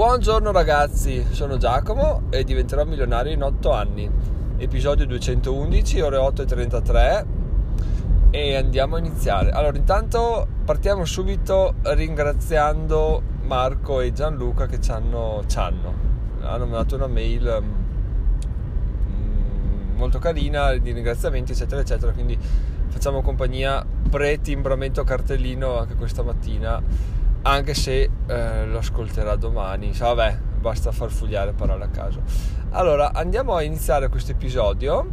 Buongiorno ragazzi, sono Giacomo e diventerò milionario in 8 anni. Episodio 211, ore 8.33 e andiamo a iniziare. Allora, intanto partiamo subito ringraziando Marco e Gianluca che ci hanno, ci hanno, hanno mandato una mail mm, molto carina di ringraziamenti eccetera eccetera quindi facciamo compagnia pre-timbramento cartellino anche questa mattina anche se eh, lo ascolterà domani. Vabbè, basta far fugliare parole a caso. Allora, andiamo a iniziare questo episodio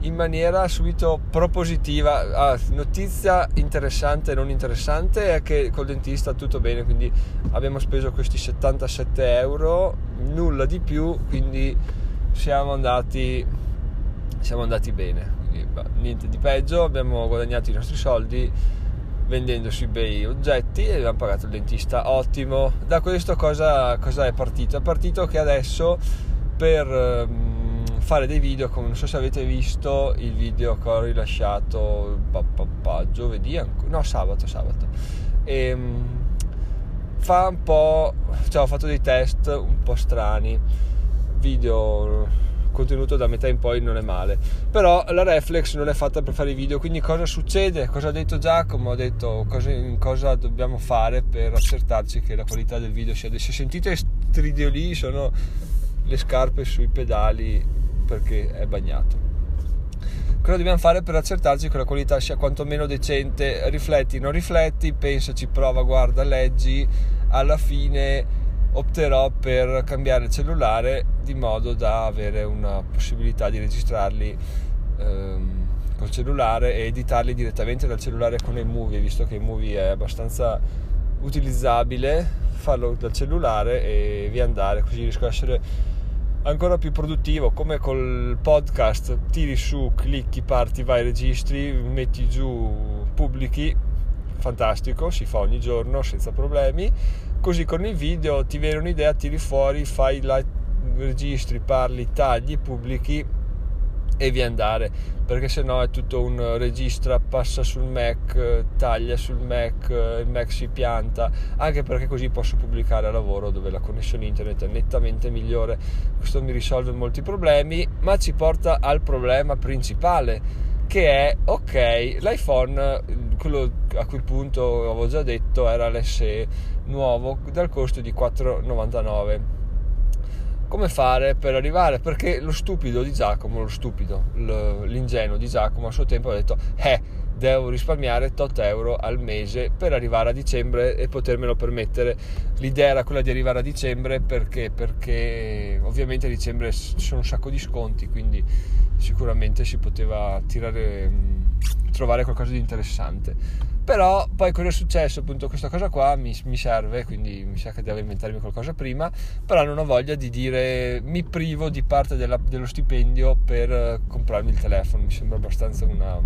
in maniera subito propositiva. Ah, notizia interessante e non interessante è che col dentista tutto bene, quindi abbiamo speso questi 77 euro, nulla di più, quindi siamo andati, siamo andati bene. Quindi, bah, niente di peggio, abbiamo guadagnato i nostri soldi vendendo su eBay oggetti e abbiamo pagato il dentista. Ottimo. Da questo cosa, cosa è partito? è partito che adesso per um, fare dei video come non so se avete visto il video che ho rilasciato pa, pa, pa, giovedì no sabato sabato. E um, fa un po' cioè ho fatto dei test un po' strani. Video contenuto da metà in poi non è male. Però la reflex non è fatta per fare i video quindi cosa succede? Cosa ha detto Giacomo? Ha detto cosa, cosa dobbiamo fare per accertarci che la qualità del video sia se sentite stridioli sono le scarpe sui pedali perché è bagnato. Cosa dobbiamo fare per accertarci che la qualità sia quantomeno decente? Rifletti non rifletti pensaci prova guarda leggi. Alla fine opterò per cambiare il cellulare di modo da avere una possibilità di registrarli ehm, col cellulare e editarli direttamente dal cellulare con il movie visto che il movie è abbastanza utilizzabile farlo dal cellulare e via andare così riesco a essere ancora più produttivo. Come col podcast tiri su clicchi parti vai registri metti giù pubblichi. Fantastico si fa ogni giorno senza problemi così con il video ti viene un'idea, tiri fuori, fai la registri, parli, tagli, pubblichi e via andare. Perché se no è tutto un registra, passa sul Mac, taglia sul Mac, il Mac si pianta, anche perché così posso pubblicare a lavoro dove la connessione internet è nettamente migliore. Questo mi risolve molti problemi, ma ci porta al problema principale che è ok, l'iPhone, quello a quel punto avevo già detto, era l'SE nuovo dal costo di 4,99. Come fare per arrivare? Perché lo stupido di Giacomo, lo stupido, l'ingenuo di Giacomo a suo tempo ha detto, eh, devo risparmiare tot euro al mese per arrivare a dicembre e potermelo permettere. L'idea era quella di arrivare a dicembre perché, perché ovviamente a dicembre ci sono un sacco di sconti, quindi sicuramente si poteva tirare, trovare qualcosa di interessante. Però poi cosa è successo? Appunto questa cosa qua mi, mi, serve quindi mi sa che devo inventarmi qualcosa prima però non ho voglia di dire mi privo di parte della, dello stipendio per comprarmi il telefono. Mi sembra abbastanza una,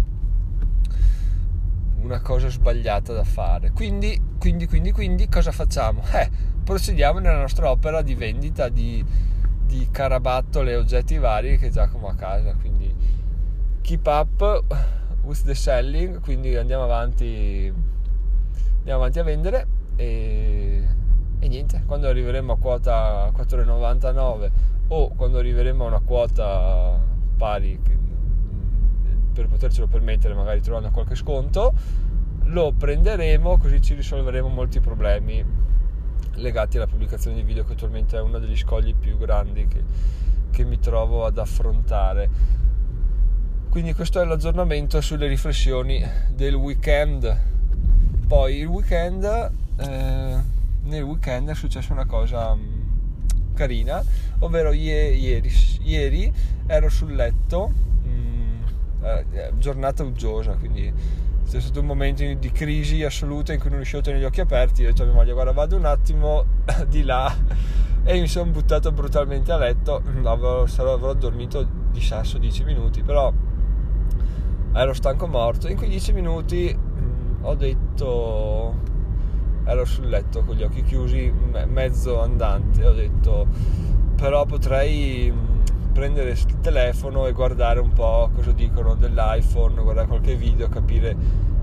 una cosa sbagliata da fare. Quindi quindi quindi quindi cosa facciamo? Eh procediamo nella nostra opera di vendita di, di carabattole e oggetti vari che Giacomo a casa quindi keep up with the selling, quindi andiamo avanti, andiamo avanti a vendere e, e niente, quando arriveremo a quota 4,99 o quando arriveremo a una quota pari per potercelo permettere, magari trovando qualche sconto, lo prenderemo così ci risolveremo molti problemi legati alla pubblicazione di video che attualmente è uno degli scogli più grandi che, che mi trovo ad affrontare. Quindi questo è l'aggiornamento sulle riflessioni del weekend. Poi il weekend eh, nel weekend è successa una cosa mm, carina ovvero ieri, ieri, ero sul letto mh, mm, eh, giornata uggiosa quindi c'è stato un momento di crisi assoluta in cui non riuscivo a tenere gli occhi aperti ho detto a mia moglie guarda vado un attimo di là. E mi sono buttato brutalmente a letto avrò, avrò dormito di sasso 10 minuti però ero stanco morto. In quei 10 minuti mh, mm, ho detto ero sul letto con gli occhi chiusi mezzo andante ho detto però potrei mm, prendere il telefono e guardare un po' cosa dicono dell'iPhone guardare qualche video capire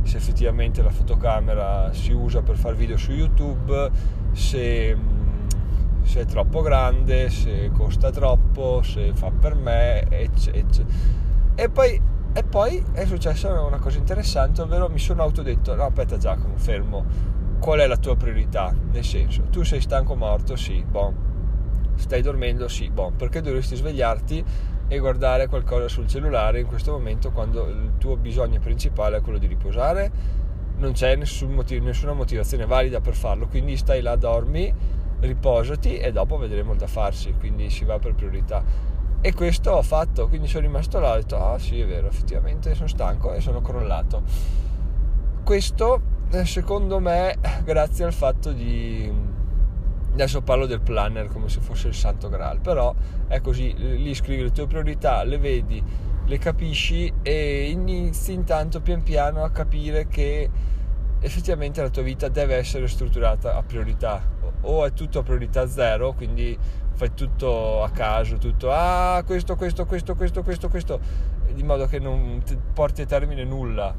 se effettivamente la fotocamera si usa per fare video su YouTube se, mm, se è troppo grande, se costa troppo, se fa per me, eccetera. E poi, e poi è successa una cosa interessante, ovvero mi sono autodetto, no aspetta Giacomo, fermo, qual è la tua priorità? Nel senso, tu sei stanco morto? Sì, boh. Stai dormendo? Sì, boh. Perché dovresti svegliarti e guardare qualcosa sul cellulare in questo momento quando il tuo bisogno principale è quello di riposare? Non c'è nessun motivo, nessuna motivazione valida per farlo, quindi stai là, dormi, riposati e dopo vedremo il da farsi, quindi si va per priorità. E questo ho fatto, quindi sono rimasto là ho detto, ah sì è vero, effettivamente sono stanco e sono crollato. Questo eh, secondo me grazie al fatto di adesso parlo del planner come se fosse il santo graal però è così lì scrivi le tue priorità le vedi le capisci e inizi intanto pian piano a capire che effettivamente la tua vita deve essere strutturata a priorità. O è tutto a priorità zero quindi fai tutto a caso tutto ah questo questo questo questo questo questo di modo che non porti a termine nulla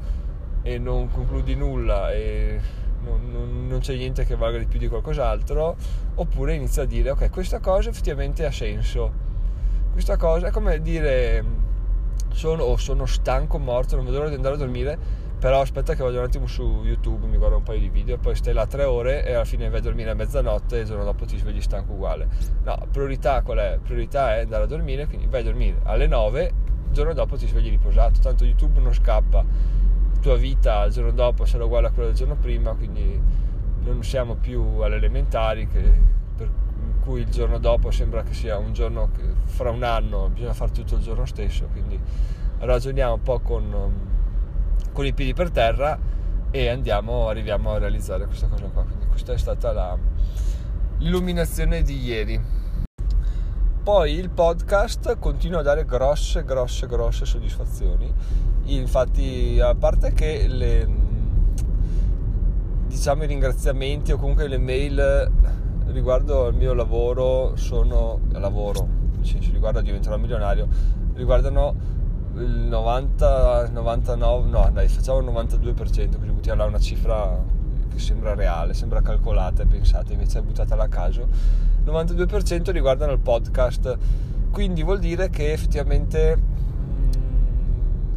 e non concludi nulla e non, non, non, c'è niente che valga di più di qualcos'altro, oppure inizia a dire ok, questa cosa effettivamente ha senso. Questa cosa è come dire sono, oh, sono stanco, morto, non vedo l'ora di andare a dormire, però aspetta che vado un attimo su YouTube, mi guardo un paio di video, poi stai là tre ore e alla fine vai a dormire a mezzanotte e il giorno dopo ti svegli stanco uguale. No, priorità qual è? Priorità è andare a dormire, quindi vai a dormire alle 9, il giorno dopo ti svegli riposato, tanto YouTube non scappa tua vita il giorno dopo sarà uguale a quella del giorno prima, quindi non siamo più alle elementari che, cui il giorno dopo sembra che sia un giorno che fra un anno bisogna fare tutto il giorno stesso, quindi ragioniamo un po' con, con i piedi per terra e andiamo, arriviamo a realizzare questa cosa qua. Quindi questa è stata la, l'illuminazione di ieri. Poi il podcast continua a dare grosse, grosse, grosse soddisfazioni. Infatti a parte che le, diciamo i ringraziamenti o comunque le mail riguardo al mio lavoro sono lavoro nel senso riguardo a diventare milionario riguardano il 90 99 no dai facciamo il 92% così buttiamo là una cifra che sembra reale sembra calcolata e pensata invece è buttata a caso. Il 92% riguardano il podcast quindi vuol dire che effettivamente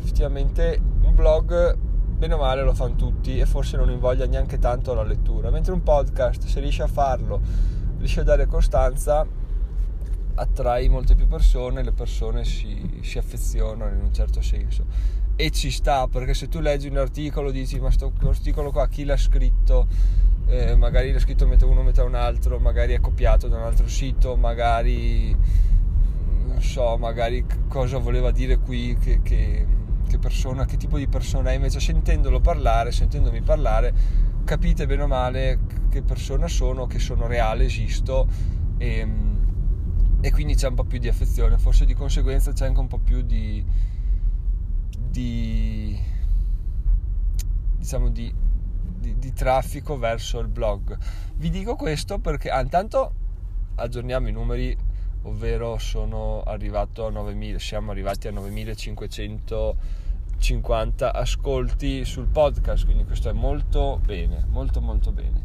effettivamente un blog bene o male lo fanno tutti e forse non invoglia neanche tanto la lettura, mentre un podcast se riesci a farlo, riesci a dare costanza, attrai molte più persone, le persone si, si affezionano in un certo senso. E ci sta perché se tu leggi un articolo dici ma questo articolo qua chi l'ha scritto? Eh, magari l'ha scritto metà uno metà un altro magari è copiato da un altro sito magari non so magari cosa voleva dire qui che, che che persona, che tipo di persona è, invece sentendolo parlare, sentendomi parlare, capite bene o male che persona sono, che sono reale, esisto e, e quindi c'è un po' più di affezione, forse di conseguenza c'è anche un po' più di, di diciamo di, di, di, traffico verso il blog. Vi dico questo perché ah, intanto aggiorniamo i numeri, ovvero sono arrivato a 9000, siamo arrivati a 9500 50 ascolti sul podcast, quindi questo è molto bene, molto molto bene.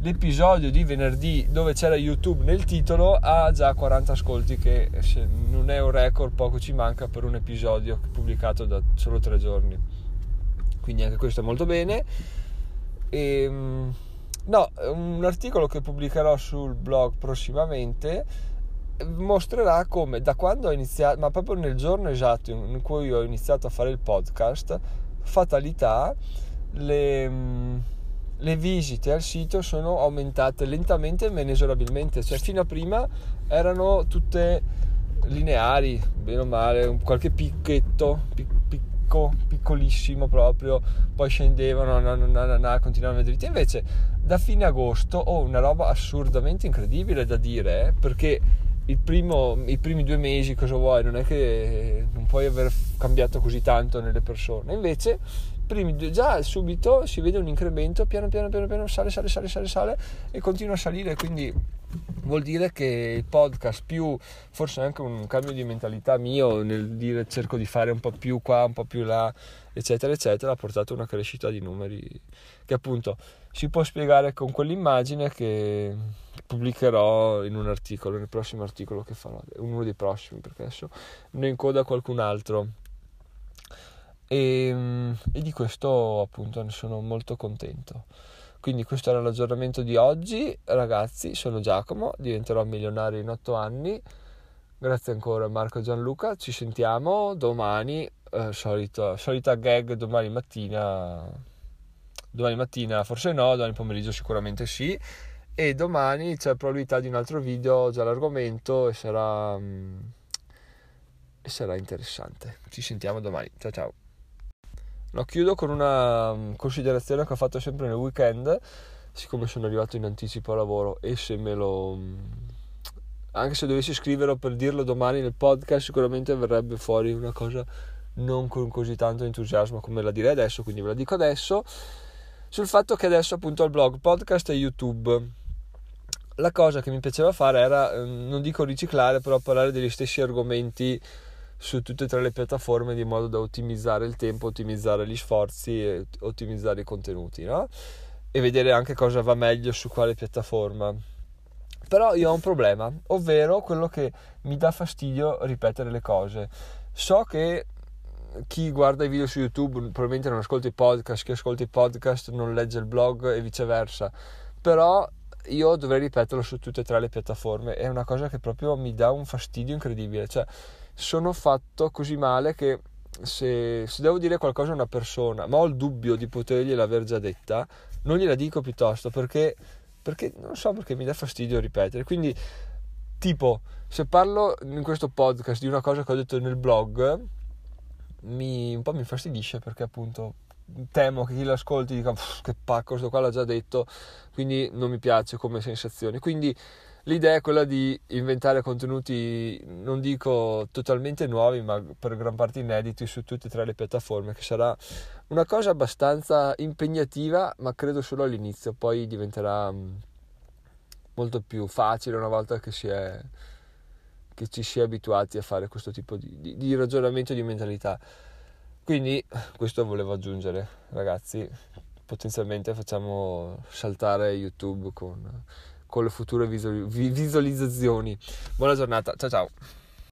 L'episodio di venerdì dove c'era YouTube nel titolo ha già 40 ascolti che se non è un record poco ci manca per un episodio pubblicato da solo tre giorni. Quindi anche questo è molto bene. E, ehm, no, un articolo che pubblicherò sul blog prossimamente mostrerà come da quando ho iniziato, ma proprio nel giorno esatto in cui ho iniziato a fare il podcast, fatalità, le, le visite al sito sono aumentate lentamente ma inesorabilmente, cioè fino a prima erano tutte lineari, bene o male, qualche picchetto, picco, piccolissimo proprio, poi scendevano, na, na, na, continuavano a vedere, invece da fine agosto ho oh, una roba assurdamente incredibile da dire, eh, perché primo, i primi due mesi cosa vuoi? Non è che non puoi aver cambiato così tanto nelle persone. Invece, primi, già subito si vede un incremento, piano piano piano piano sale, sale, sale, sale, sale e continua a salire. Quindi vuol dire che il podcast più forse anche un cambio di mentalità mio nel dire cerco di fare un po' più qua, un po' più là, eccetera, eccetera, ha portato una crescita di numeri che appunto si può spiegare con quell'immagine che pubblicherò in un articolo, nel prossimo articolo che farò, uno dei prossimi, perché adesso ne incoda qualcun altro. E, ehm, e di questo appunto ne sono molto contento. Quindi questo era l'aggiornamento di oggi, ragazzi, sono Giacomo, diventerò milionario in otto anni. Grazie ancora Marco e Gianluca, ci sentiamo domani, eh, solito, solita gag domani mattina, domani mattina forse no, domani pomeriggio sicuramente sì e domani c'è probabilità di un altro video già l'argomento e sarà, mm, e sarà interessante. Ci sentiamo domani, ciao ciao. No, chiudo con una mm, considerazione che ho fatto sempre nel weekend, siccome sono arrivato in anticipo a lavoro e se me lo... Mm, anche se dovessi scriverlo per dirlo domani nel podcast, sicuramente verrebbe fuori una cosa non con così tanto entusiasmo come la direi adesso, quindi ve la dico adesso, sul fatto che adesso appunto il blog, podcast e YouTube. La cosa che mi piaceva fare era, mm, non dico riciclare, però parlare degli stessi argomenti su tutte e tre le piattaforme di modo da ottimizzare il tempo, ottimizzare gli sforzi e ottimizzare i contenuti, no? E vedere anche cosa va meglio su quale piattaforma. Però io ho un problema, ovvero quello che mi dà fastidio ripetere le cose. So che chi guarda i video su YouTube probabilmente non ascolta i podcast, chi ascolta i podcast non legge il blog e viceversa. Però io dovrei ripeterlo su tutte e tre le piattaforme. È una cosa che proprio mi dà un fastidio incredibile. Cioè, sono fatto così male che se, se, devo dire qualcosa a una persona, ma ho il dubbio di potergliela aver già detta, non gliela dico piuttosto perché, perché non so perché mi dà fastidio ripetere. Quindi, tipo, se parlo in questo podcast di una cosa che ho detto nel blog, mi, un po' mi infastidisce perché appunto temo che chi lo ascolti dica che pacco, questo qua l'ha già detto, quindi non mi piace come sensazione. Quindi L'idea è quella di inventare contenuti, non dico totalmente nuovi, ma per gran parte inediti su tutte e tre le piattaforme, che sarà una cosa abbastanza impegnativa, ma credo solo all'inizio, poi diventerà mm, molto più facile una volta che, si è, che ci si è abituati a fare questo tipo di, di, di ragionamento e di mentalità. Quindi questo volevo aggiungere, ragazzi, potenzialmente facciamo saltare YouTube con con le future visualizzazioni. Buona giornata, ciao ciao.